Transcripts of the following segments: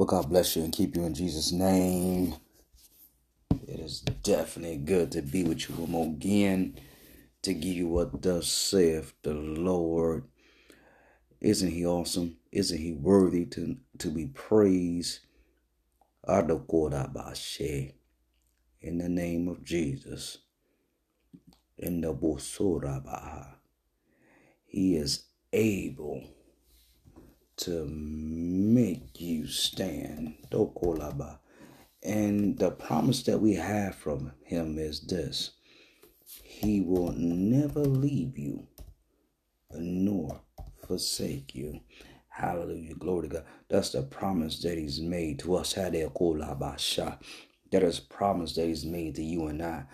Well, God bless you and keep you in Jesus' name. It is definitely good to be with you one more again to give you what thus saith the Lord. Isn't he awesome? Isn't he worthy to, to be praised? In the name of Jesus. In the. He is able to make you stand. And the promise that we have from him is this. He will never leave you nor forsake you. Hallelujah. Glory to God. That's the promise that He's made to us. That is promise that He's made to you and I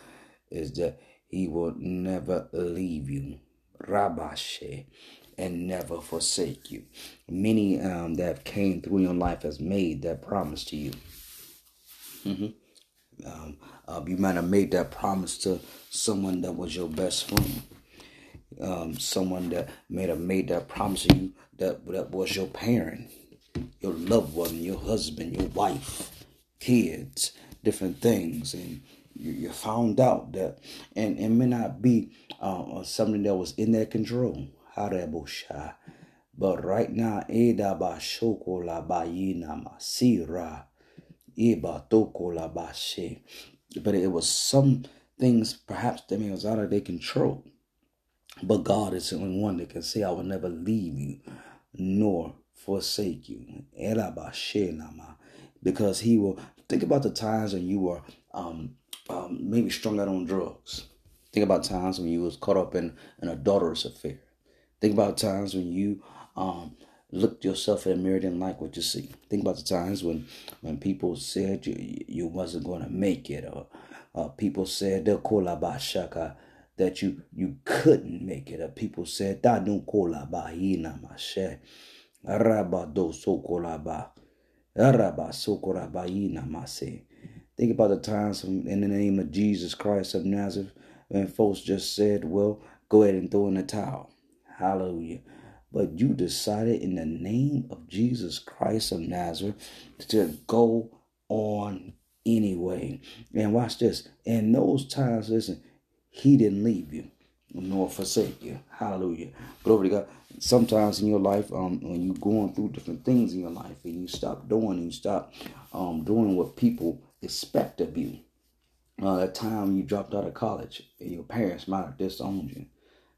is that He will never leave you. Rabashe and never forsake you. Many um, that came through your life has made that promise to you. Mm-hmm. Um, uh, you might have made that promise to someone that was your best friend um, someone that made have made that promise to you that that was your parent, your loved one, your husband, your wife, kids, different things, and you, you found out that, and it may not be uh, something that was in their control. But right now, Edaba Shoko La Bayina Masira Eba Toko La Bashe. But it was some things perhaps that was out of their control. But God is the only one that can say, I will never leave you nor forsake you. Because he will think about the times when you were um, um, maybe strung out on drugs. Think about times when you was caught up in an adulterous affair. Think about times when you um, looked yourself in the mirror and like what you see. Think about the times when when people said you you wasn't going to make it, or uh, people said they'll call shaka that you you couldn't make it. or People said, "Da no kolaba ina mashe, kolaba, araba so kolaba mase." Think about the times in the name of Jesus Christ of Nazareth when folks just said, "Well, go ahead and throw in the towel." Hallelujah. But you decided in the name of Jesus Christ of Nazareth to go on anyway. And watch this. In those times, listen, he didn't leave you nor forsake you. Hallelujah. Glory to God. Sometimes in your life, um, when you're going through different things in your life and you stop doing and you stop um, doing what people expect of you. Uh, that time you dropped out of college and your parents might have disowned you.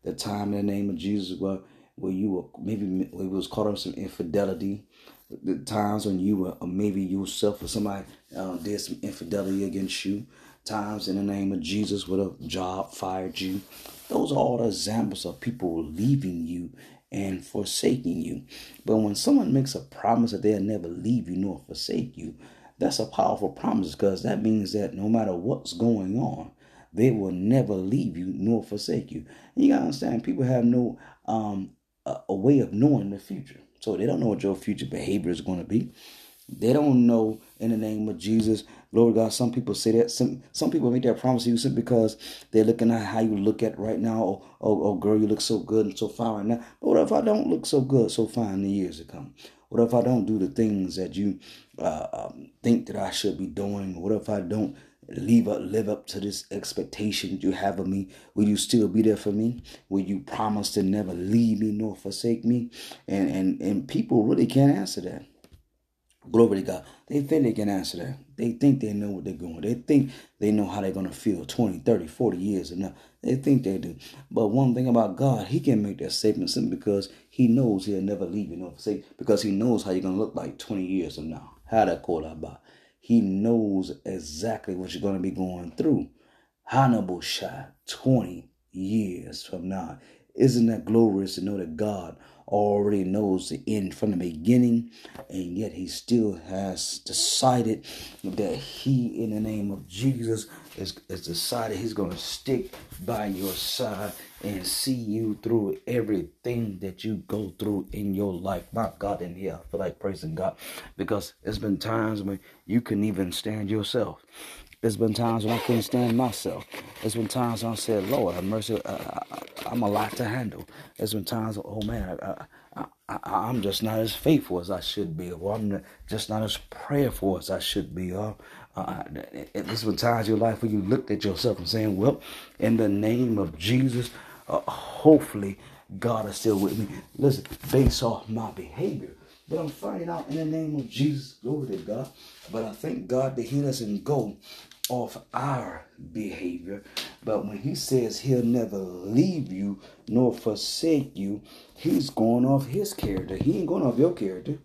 The time in the name of Jesus where, where you were maybe where you was caught up some infidelity. The times when you were maybe yourself or somebody uh, did some infidelity against you times in the name of Jesus with a job fired you. Those are all the examples of people leaving you and forsaking you. But when someone makes a promise that they'll never leave you nor forsake you, that's a powerful promise because that means that no matter what's going on, they will never leave you nor forsake you. And you gotta understand, people have no um a, a way of knowing the future, so they don't know what your future behavior is going to be. They don't know in the name of Jesus. Glory God. Some people say that. Some some people make that promise to you simply because they're looking at how you look at right now. Oh, oh, oh, girl, you look so good and so fine right now. But what if I don't look so good, so fine in the years to come? What if I don't do the things that you uh, um, think that I should be doing? What if I don't leave up, live up to this expectation you have of me? Will you still be there for me? Will you promise to never leave me nor forsake me? And and and people really can't answer that. Glory to God. They think they can answer that. They think they know what they're going. They think they know how they're going to feel 20, 30, 40 years and now. They think they do. But one thing about God, he can make that statement simply because he knows he'll never leave you nor forsake because he knows how you're going to look like 20 years from now. How that call about. He knows exactly what you're going to be going through. Hannibal shot 20 years from now. Isn't that glorious to know that God already knows the end from the beginning, and yet he still has decided that he, in the name of Jesus, is decided he's going to stick by your side and see you through everything that you go through in your life. My God, and yeah, I feel like praising God because there's been times when you couldn't even stand yourself. There's been times when I couldn't stand myself. There's been times when I said, Lord, have mercy, uh, I, am a lot to handle. There's been times, oh man, I, I, am just not as faithful as I should be, or I'm just not as prayerful as I should be, or uh, this was times in your life where you looked at yourself and saying, "Well, in the name of Jesus, uh, hopefully God is still with me." Listen, based off my behavior, but I'm finding out in the name of Jesus, glory to God. But I thank God that He doesn't go off our behavior. But when He says He'll never leave you nor forsake you, He's going off His character. He ain't going off your character.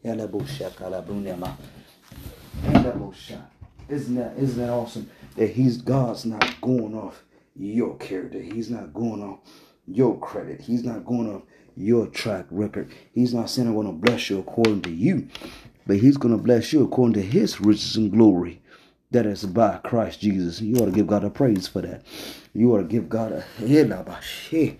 Isn't that isn't that awesome? That He's God's not going off your character. He's not going off your credit. He's not going off your track record. He's not saying I'm going to bless you according to you, but He's going to bless you according to His riches and glory that is by Christ Jesus. You ought to give God a praise for that. You ought to give God a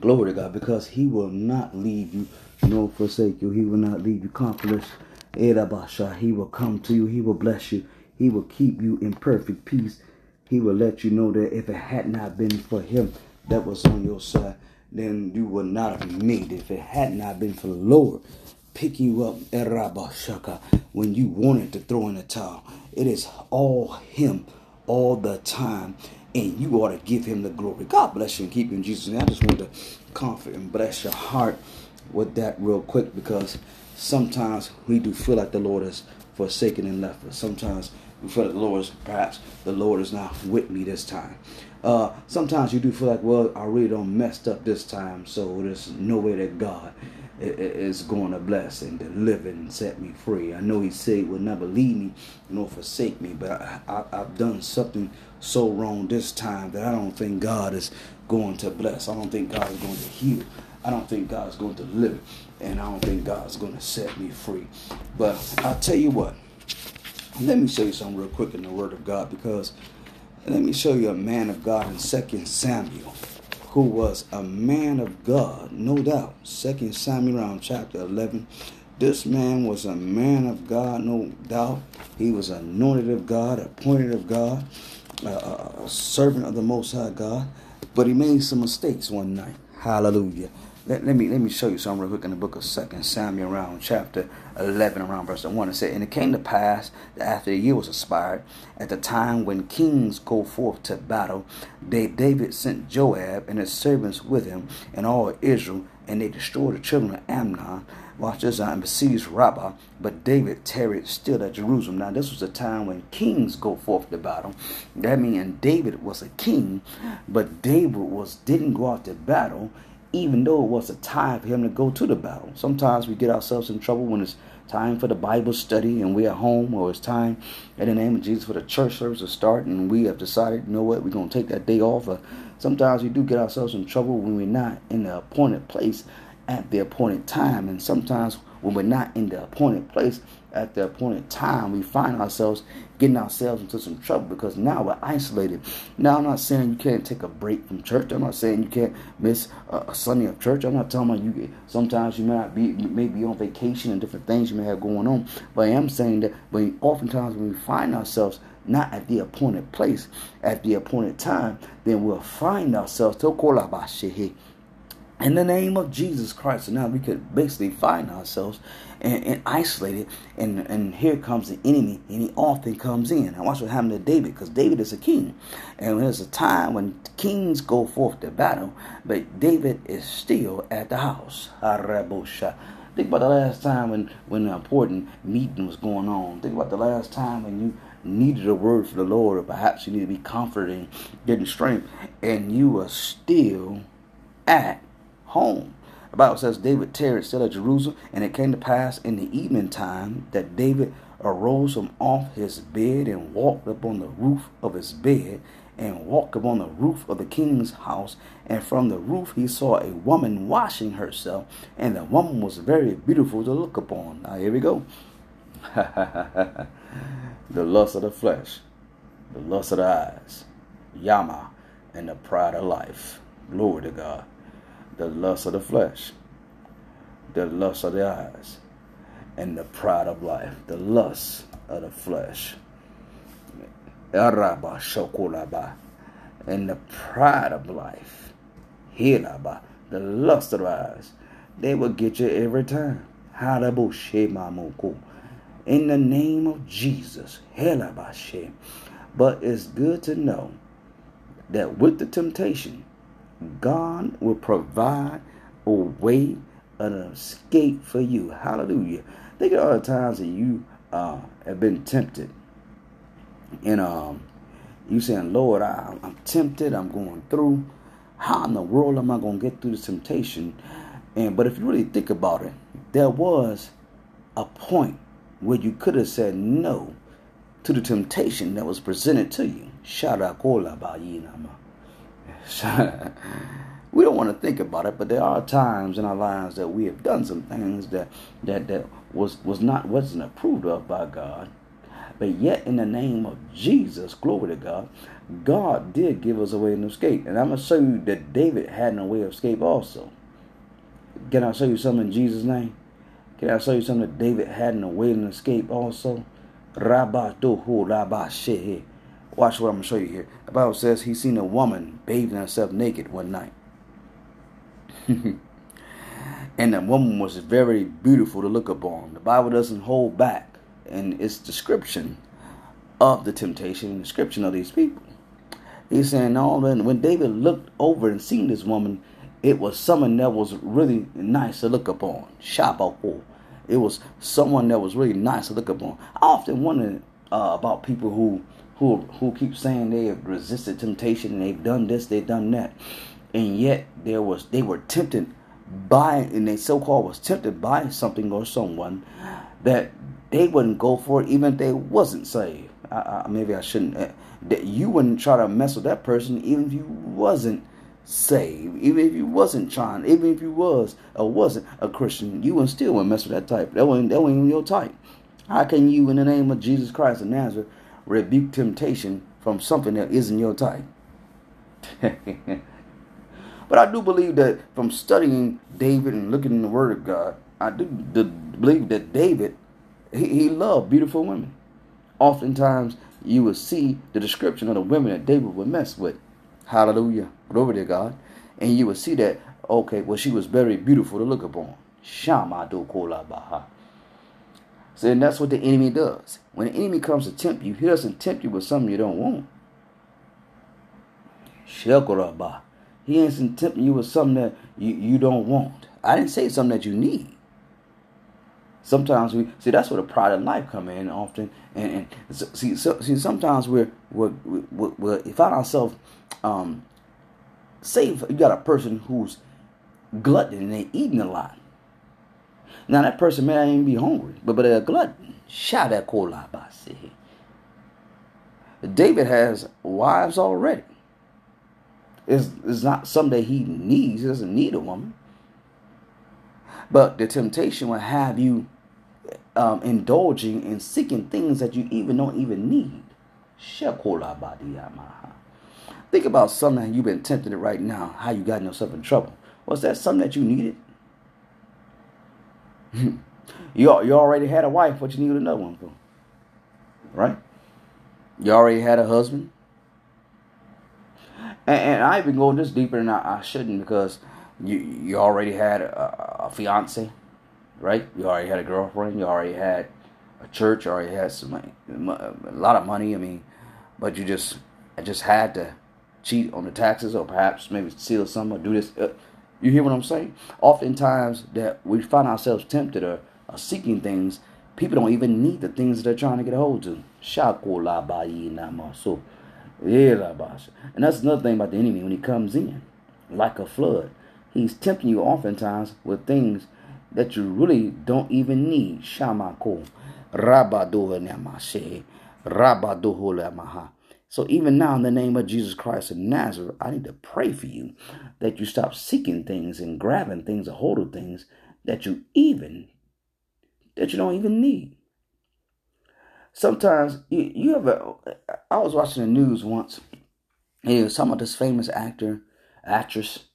glory to God because He will not leave you nor forsake you. He will not leave you comfortless. He will come to you. He will bless you. He will keep you in perfect peace. He will let you know that if it had not been for Him that was on your side, then you would not have made it. If it had not been for the Lord picking you up eh, erabashaka, when you wanted to throw in the towel, it is all Him all the time. And you ought to give him the glory. God bless you and keep you in Jesus. And I just want to comfort and bless your heart with that real quick because sometimes we do feel like the Lord has forsaken and left us. Sometimes we feel like the Lord is perhaps the Lord is not with me this time. Uh, sometimes you do feel like, well, I really don't messed up this time, so there's no way that God is going to bless and deliver and set me free. I know He said He will never leave me nor forsake me, but I, I, I've done something so wrong this time that I don't think God is going to bless. I don't think God is going to heal. I don't think God is going to deliver, and I don't think God is going to set me free. But I'll tell you what. Let me show you something real quick in the Word of God because let me show you a man of God in 2 Samuel who was a man of God, no doubt. Second Samuel around chapter 11. This man was a man of God, no doubt. He was anointed of God, appointed of God, a, servant of the Most High God. But he made some mistakes one night. Hallelujah. Let, let, me let me show you something real quick in the book of Second Samuel, around chapter eleven, around verse one. It said, "And it came to pass that after the year was expired, at the time when kings go forth to battle, they, David sent Joab and his servants with him, and all Israel, and they destroyed the children of Ammon Watch this, and besieged Rabbah, but David tarried still at Jerusalem. Now, this was a time when kings go forth to battle. That means David was a king, but David was didn't go out to battle even though it was a time for him to go to the battle. Sometimes we get ourselves in trouble when it's time for the Bible study and we're at home, or it's time in the name of Jesus for the church service to start, and we have decided, you know what, we're going to take that day off. Or sometimes we do get ourselves in trouble when we're not in the appointed place at the appointed time, and sometimes when we're not in the appointed place at the appointed time, we find ourselves getting ourselves into some trouble because now we're isolated. Now, I'm not saying you can't take a break from church. I'm not saying you can't miss a, Sunday of church. I'm not telling you you sometimes you may not be may be on vacation and different things you may have going on. But I am saying that when oftentimes when we find ourselves not at the appointed place at the appointed time, then we'll find ourselves in the name of Jesus Christ. So now we could basically find ourselves and, and isolated, and, and here comes the enemy, and he often comes in. Now watch what happened to David, because David is a king, and there's a time when kings go forth to battle, but David is still at the house. Think about the last time when when an important meeting was going on. Think about the last time when you needed a word from the Lord, or perhaps you need to be comforted and getting strength, and you are still at home. The Bible says David tarried still at Jerusalem, and it came to pass in the evening time that David arose from off his bed and walked upon the roof of his bed and walked upon the roof of the king's house. And from the roof he saw a woman washing herself, and the woman was very beautiful to look upon. Now here we go. the lust of the flesh, the lust of the eyes, Yama, and the pride of life. Glory to God the lust of the flesh, the lust of the eyes, and the pride of life, the lust of the flesh. And the pride of life. Hilaba, the lust of the eyes. they will get you every time. In the name of Jesus. But it's good to know that with the temptation, God will provide a way, an escape for you. Hallelujah. Think of all the times that you uh, have been tempted. And um, you saying, Lord, I, I'm tempted, I'm going through. How in the world am I going to get through this temptation? And but if you really think about it, there was a point where you could have said no to the temptation that was presented to you. We don't want to think about it, but there are times in our lives that we have done some things that that that was was not wasn't approved of by God. But yet, in the name of Jesus, glory to God, God did give us a way of escape. And I'm going to show you that David had no way of escape also. Can I show you something in Jesus' name? Can I show you something that David had no way of escape also? Rabba Rabba Watch what I'm going to show you here. The Bible says he seen a woman bathing herself naked one night. and the woman was very beautiful to look upon. The Bible doesn't hold back in its description of the temptation and description of these people. He's saying, no, when David looked over and seen this woman, it was someone that was really nice to look upon. Shabako. It was someone that was really nice to look upon. I often wonder uh, about people who who who keep saying they have resisted temptation and they've done this, they've done that, and yet there was they were tempted by and they so-called was tempted by something or someone that they wouldn't go for it even if they wasn't saved. I, I, maybe I shouldn't. Uh, that you wouldn't try to mess with that person even if you wasn't saved, even if you wasn't trying, even if you was or wasn't a Christian, you would still wouldn't mess with that type. That wasn't that wasn't your type. How can you, in the name of Jesus Christ of Nazareth, rebuke temptation from something that isn't your type? but I do believe that from studying David and looking in the Word of God, I do believe that David he, he loved beautiful women. Oftentimes, you will see the description of the women that David would mess with. Hallelujah. Glory to God. And you will see that, okay, well, she was very beautiful to look upon. Shamadu baha. So and that's what the enemy does. When the enemy comes to tempt you, he doesn't tempt you with something you don't want. Shekoraba. He ain't tempting you with something that you, you don't want. I didn't say something that you need. Sometimes we see that's where the pride of life come in often, and, and see, so, see sometimes we're we're, we're, we're we find ourselves um, say you got a person who's glutton and they eating a lot. Now that person may not even be hungry, but but they're glutton. Shout David has wives already. It's, it's not something that he needs. He doesn't need a woman. But the temptation will have you um, indulging and seeking things that you even don't even need. Think about something you've been tempted right now, how you got yourself in trouble. Was that something that you needed? You, you already had a wife, what you need another one for? Right? You already had a husband? And, and I even go this deeper than I, I shouldn't because you you already had a, a fiance, right? You already had a girlfriend. You already had a church. You already had some a lot of money. I mean, but you just I just had to cheat on the taxes or perhaps maybe steal some or do this. Uh, You hear what I'm saying? Oftentimes that we find ourselves tempted or, or seeking things, people don't even need the things that they're trying to get a hold to. And that's another thing about the enemy when he comes in like a flood. He's tempting you oftentimes with things that you really don't even need. Shamako. Rabadoh Rabadoh so even now, in the name of Jesus Christ of Nazareth, I need to pray for you that you stop seeking things and grabbing things, a hold of things that you even that you don't even need. Sometimes you, you ever I was watching the news once. And it was some of this famous actor, actress,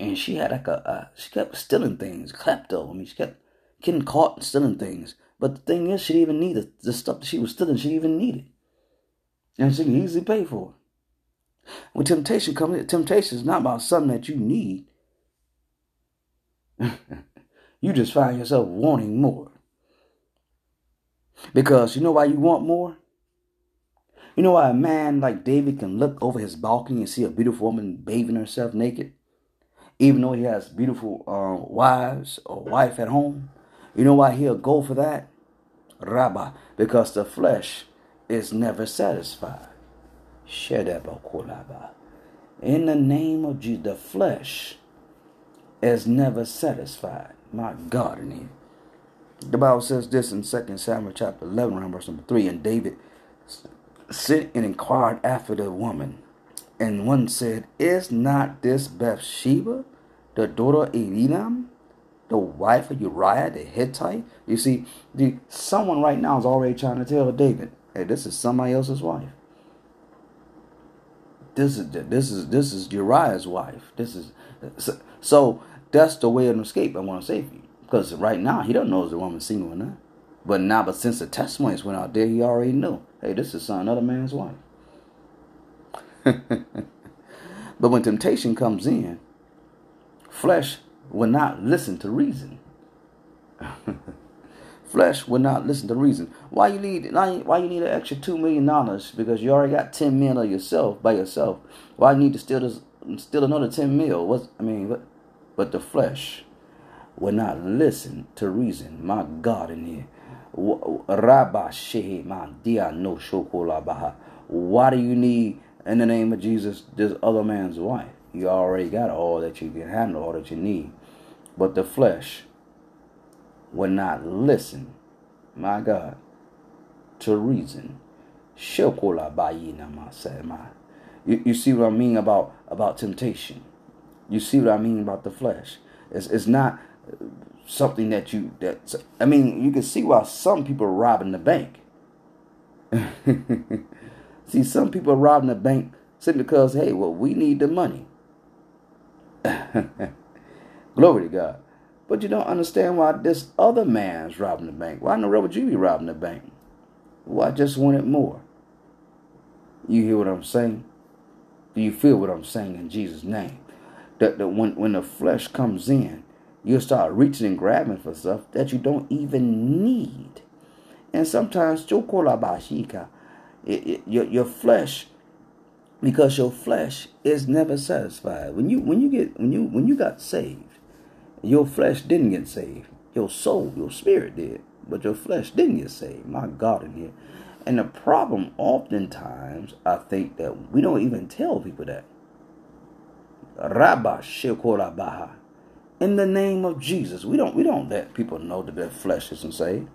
and she had like a uh, she kept stealing things, klepto. I mean, she kept getting caught stealing things. But the thing is, she didn't even need it. The stuff that she was stealing, she didn't even need it and she can easily pay for it. When temptation comes, temptation is not about something that you need. you just find yourself wanting more. Because you know why you want more? You know why a man like David can look over his balcony and see a beautiful woman bathing herself naked? Even though he has beautiful uh, wives or wife at home? You know why he'll go for that? Rabba, because the flesh is never satisfied. In the name of Jesus, the flesh is never satisfied. My God, in here. The Bible says this in 2 Samuel chapter 11, verse number 3. And David sent and inquired after the woman. And one said, Is not this Bathsheba, the daughter of Eliam, the wife of Uriah the Hittite? You see, the, someone right now is already trying to tell David, hey, this is somebody else's wife. This is this is this is Uriah's wife. This is so, so that's the way of escape I want to for you. Because right now he don't know if the woman's single or not. But now, but since the testimonies went out there, he already knew. Hey, this is another man's wife. but when temptation comes in, flesh will not listen to reason. Flesh will not listen to reason. Why you need why you need an extra two million dollars? Because you already got ten million of yourself by yourself. Why you need to steal this steal another ten mil? What I mean, but but the flesh will not listen to reason. My God in here. Rabba no Why do you need, in the name of Jesus, this other man's wife? You already got all that you can handle, all that you need. But the flesh will not listen, my God, to reason. You, you see what I mean about, about temptation. You see what I mean about the flesh. It's, it's not something that you that I mean you can see why some people are robbing the bank. see, some people are robbing the bank simply because hey, well, we need the money. Glory to God. But you don't understand why this other man's robbing the bank. Why in the world would you be robbing the bank? Well, I just wanted more. You hear what I'm saying? Do you feel what I'm saying in Jesus' name? That, that when, when the flesh comes in, You'll start reaching and grabbing for stuff that you don't even need. And sometimes, you call abashika your, your flesh, because your flesh is never satisfied. When you when you get when you when you got saved, your flesh didn't get saved. Your soul, your spirit did, but your flesh didn't get saved. My God, in here. And the problem, oftentimes, I think that we don't even tell people that. Rabba in the name of Jesus. We don't we don't let people know that their flesh isn't saved.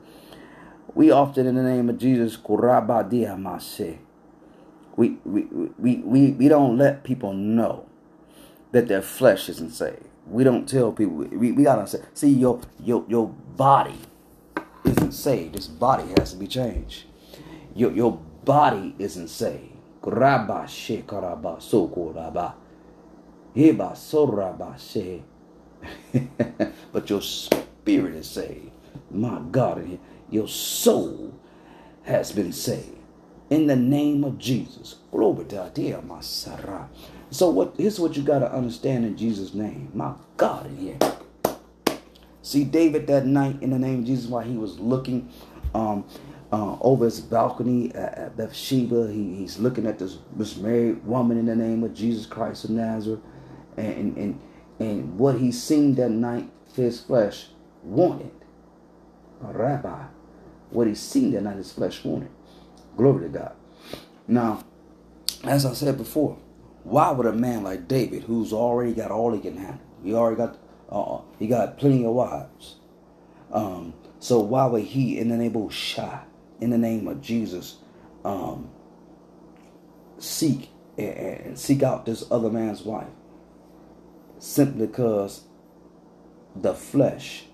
We often in the name of Jesus, we we, we, we, we don't let people know that their flesh isn't saved. We don't tell people we, we gotta say see your your your body isn't saved. This body has to be changed. Your your body isn't saved. but your spirit is saved. My God, your soul has been saved. In the name of Jesus. Glory to. So what here's what you gotta understand in Jesus' name. My God in here. See David that night in the name of Jesus while he was looking um, uh, over his balcony at, at Bathsheba. He, he's looking at this, this married woman in the name of Jesus Christ of Nazareth. And, and, and and what he seen that night, his flesh wanted. A rabbi, what he seen that night, his flesh wanted. Glory to God. Now, as I said before, why would a man like David, who's already got all he can handle, he already got, uh, he got plenty of wives. Um, so why would he, in the name of Shah, in the name of Jesus, um, seek and, and seek out this other man's wife? simply because the flesh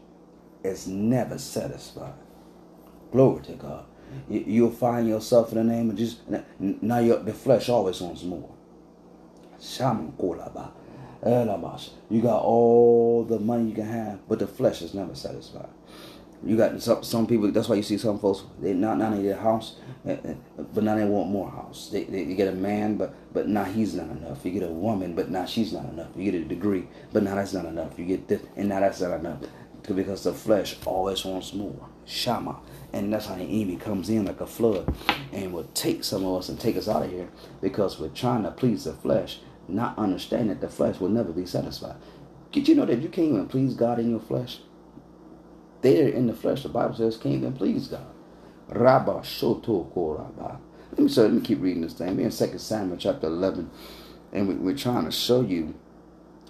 is never satisfied. Glory to God. You'll find yourself in the name of Jesus. Now the flesh always wants more. You got all the money you can have, but the flesh is never satisfied. You got some some people. That's why you see some folks. They not not in their house, eh, eh, but now they want more house. They, they, you get a man, but but now he's not enough. You get a woman, but now she's not enough. You get a degree, but now that's not enough. You get this, and now that's not enough. Because the flesh always wants more. Shama. And that's how the enemy comes in like a flood and will take some of us and take us out of here because we're trying to please the flesh, not understanding that the flesh will never be satisfied. Did you know that you can't even please God in your flesh? There in the flesh, the Bible says, can't even please God. Rabba Shoto Koraba. Let me, let me keep reading this thing. We're in 2 Samuel chapter 11, and we, are trying to show you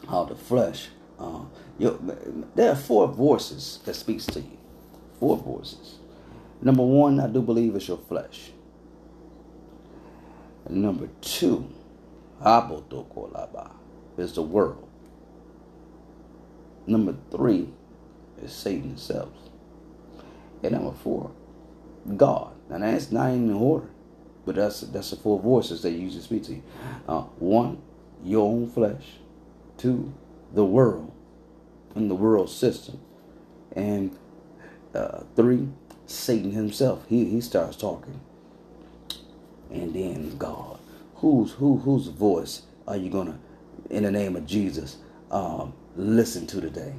how the flesh, uh, there are four voices that speaks to you. Four voices. Number one, I do believe it's your flesh. Number two, is the world. Number three is Satan himself. And number four, God. Now that's not in order, but that's that's the four voices that usually speak to you. Uh, one, your own flesh. Two, the world and the world system. And uh, three, Satan himself. He he starts talking. And then God. Whose who whose voice are you gonna, in the name of Jesus, um, listen to today?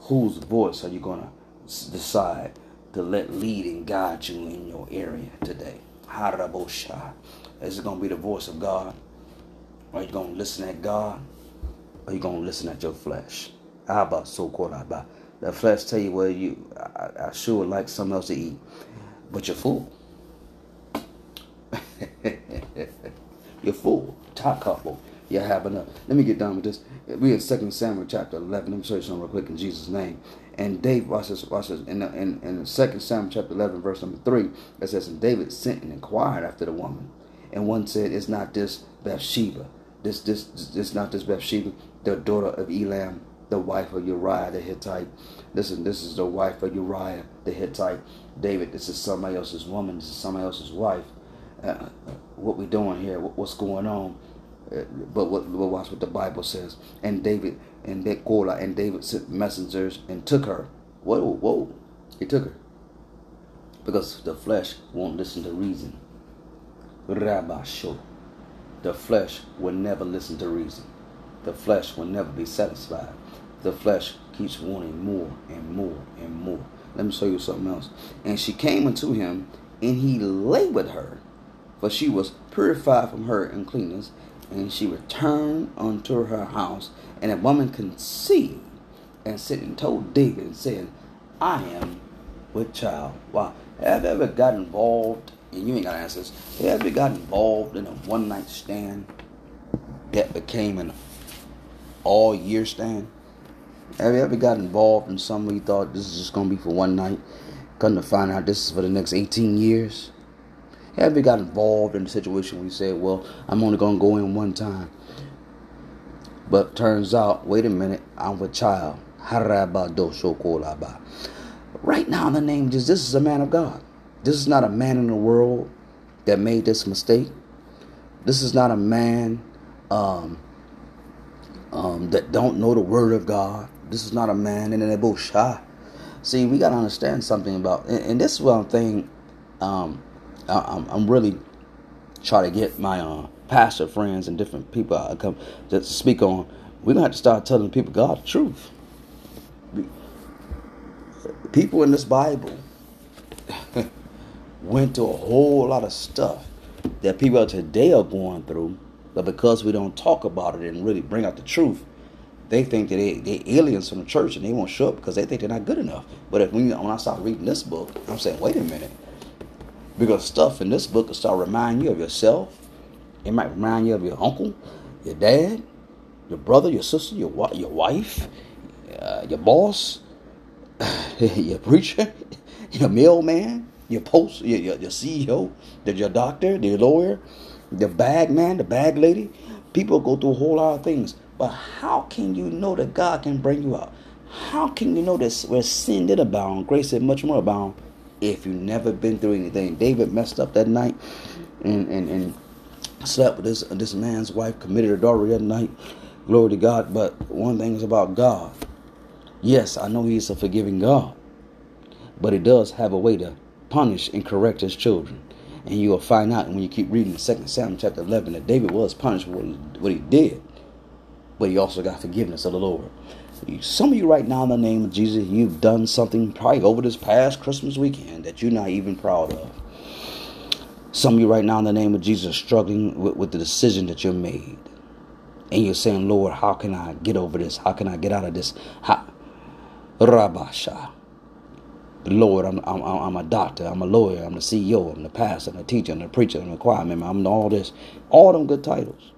Whose voice are you gonna decide to let lead and guide you in your area today? Harabosha. Is it gonna be the voice of God? Are you gonna listen at God? Are you gonna listen at your flesh? Abba so called Abba. The flesh tell you, well, you, I, I sure would like something else to eat, but you're full. you're full. Top couple. You're having a. Let me get done with this. We're in Second Samuel chapter 11. Let me show you something real quick in Jesus' name. And David, watch this, watch this. In, the, in, in 2 Samuel chapter 11, verse number 3, it says, And David sent and inquired after the woman. And one said, It's not this Bathsheba. This, this, this, not this Bathsheba, the daughter of Eliam, the wife of Uriah the Hittite. Listen, this is the wife of Uriah the Hittite. David, this is somebody else's woman. This is somebody else's wife. Uh, what we doing here? What's going on? Uh, but what, watch what the Bible says. And David and Bekola and David sent messengers and took her. Whoa, whoa! He took her because the flesh won't listen to reason. Rabbi The flesh will never listen to reason. The flesh will never be satisfied the flesh keeps wanting more and more and more. Let me show you something else. And she came unto him, and he lay with her, for she was purified from her uncleanness. And she returned unto her house, and a woman conceived, and sent and told David, and said, I am with child. Wow. Have you ever got involved, and you ain't got answers, have you ever got involved in a one night stand that became an all year stand? Have you ever got involved in something you thought this is just going to be for one night? Come to find out this is for the next 18 years? Have you got involved in the situation where you said, well, I'm only going to go in one time? But turns out, wait a minute, I'm a child. Right now, in the name Jesus, this is a man of God. This is not a man in the world that made this mistake. This is not a man um, um, that don't know the word of God. This is not a man in an shy. See, we got to understand something about, and, and, this is I'm thinking. Um, I, am really trying to get my uh, pastor friends and different people I come to speak on. We're gonna have to start telling people God's truth. People in this Bible went through a whole lot of stuff that people today are going through, but because we don't talk about it and really bring out the truth, they think that they, they aliens from the church and they won't show up because they think they're not good enough. But if when, when I start reading this book, I'm saying, wait a minute. Because stuff in this book will start reminding you of yourself. It might remind you of your uncle, your dad, your brother, your sister, your your wife, uh, your boss, your preacher, your mailman, your post, your, your, your CEO, your doctor, your lawyer, the bag man, the bag lady. People go through a whole lot of things. But how can you know that God can bring you out? How can you know that where sin did abound, grace did much more abound if you've never been through anything? David messed up that night and, and, and slept with this, this man's wife, committed adultery that night. Glory to God. But one thing is about God. Yes, I know He's a forgiving God. but He does have a way to punish and correct His children. And you will find out when you keep reading 2 Samuel chapter 11 that David was punished for what he did, but he also got forgiveness of the Lord. Some of you right now, in the name of Jesus, you've done something probably over this past Christmas weekend that you're not even proud of. Some of you right now, in the name of Jesus, struggling with, with the decision that you made. And you're saying, Lord, how can I get over this? How can I get out of this? Rabasha. Lord, I'm, I'm, I'm a doctor, I'm a lawyer, I'm the CEO, I'm the pastor, I'm the teacher, I'm the preacher, I'm the choir member, I'm all this, all them good titles.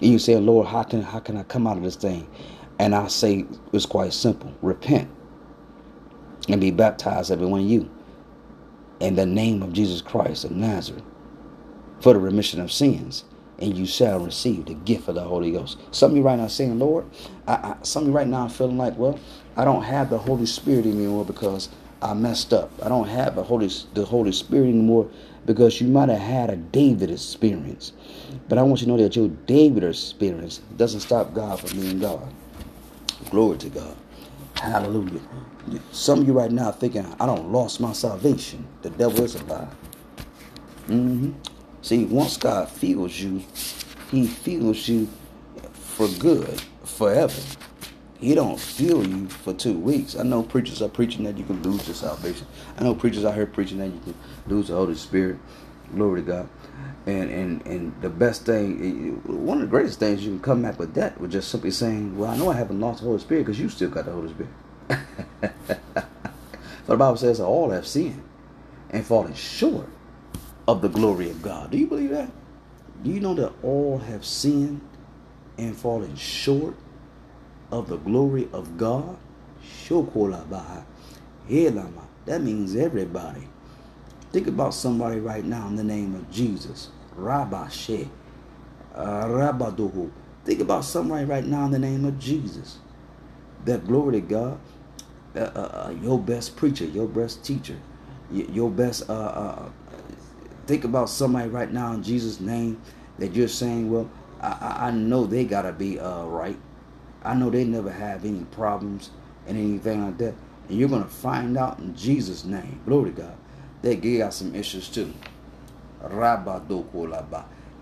And you say, Lord, how can how can I come out of this thing? And I say it's quite simple. Repent and be baptized, every one of you, in the name of Jesus Christ of Nazareth for the remission of sins, and you shall receive the gift of the Holy Ghost. Some of you right now saying, Lord, I, I, some of you right now are feeling like, well, I don't have the Holy Spirit anymore because I messed up. I don't have the Holy the Holy Spirit anymore because you might have had a David experience. But I want you to know that your David experience doesn't stop God from being God. Glory to God. Hallelujah. Some of you right now thinking, I don't lost my salvation. The devil is a lie. Mm-hmm. See, once God feels you, he feels you for good, forever. He don't feel you for two weeks. I know preachers are preaching that you can lose your salvation. I know preachers out here preaching that you can lose the Holy Spirit. Glory to God. And and and the best thing, one of the greatest things you can come back with that was just simply saying, "Well, I know I haven't lost the Holy Spirit because you still got the Holy Spirit." but the Bible says all have sinned and fallen short of the glory of God. Do you believe that? Do you know that all have sinned and fallen short of the glory of God? That means everybody. Think about somebody right now in the name of Jesus. Rabashe. Uh, Rabaduhu. Think about somebody right now in the name of Jesus. That glory to God. Uh, uh, uh your best preacher, your best teacher, your best. Uh, uh, think about somebody right now in Jesus' name that you're saying, well, I, I know they gotta be right. I know they never have any problems and anything like that. And you're gonna find out in Jesus' name, glory to God, that they got some issues too.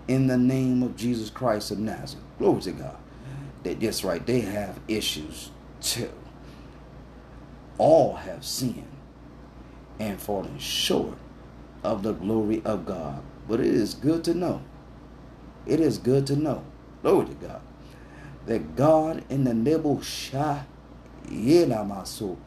In the name of Jesus Christ of Nazareth. Glory to God. That that's right, they have issues too. All have sinned and fallen short of the glory of God. But it is good to know. It is good to know. Glory to God. That God in the Yelamaso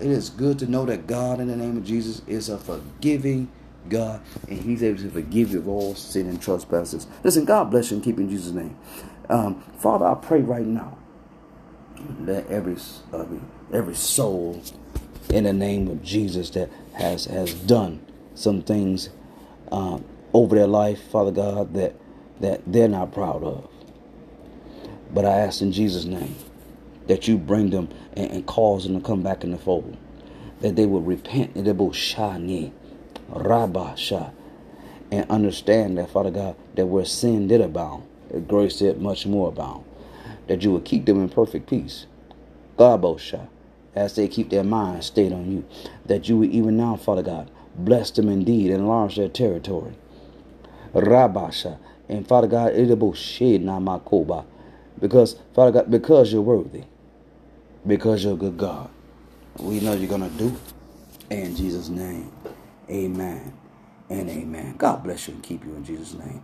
it is good to know that God, in the name of Jesus, is a forgiving God, and He's able to forgive you of all sin and trespasses. Listen, God bless you and keep in Jesus' name. Um, Father, I pray right now that every uh, every soul, in the name of Jesus, that has has done some things um, over their life, Father God, that that they're not proud of. But I ask in Jesus' name that you bring them and, and cause them to come back in the fold. That they will repent and they will shani, rabasha, and understand that, Father God, that where sin did abound, grace did much more abound. That you will keep them in perfect peace. Gabosha, as they keep their minds stayed on you. That you would even now, Father God, bless them indeed, enlarge their territory. Rabasha. And Father God, namakoba. Because, Father God, because you're worthy because you're a good God. We know you're to do In Jesus' name, amen and amen. God bless you and keep you in Jesus' name.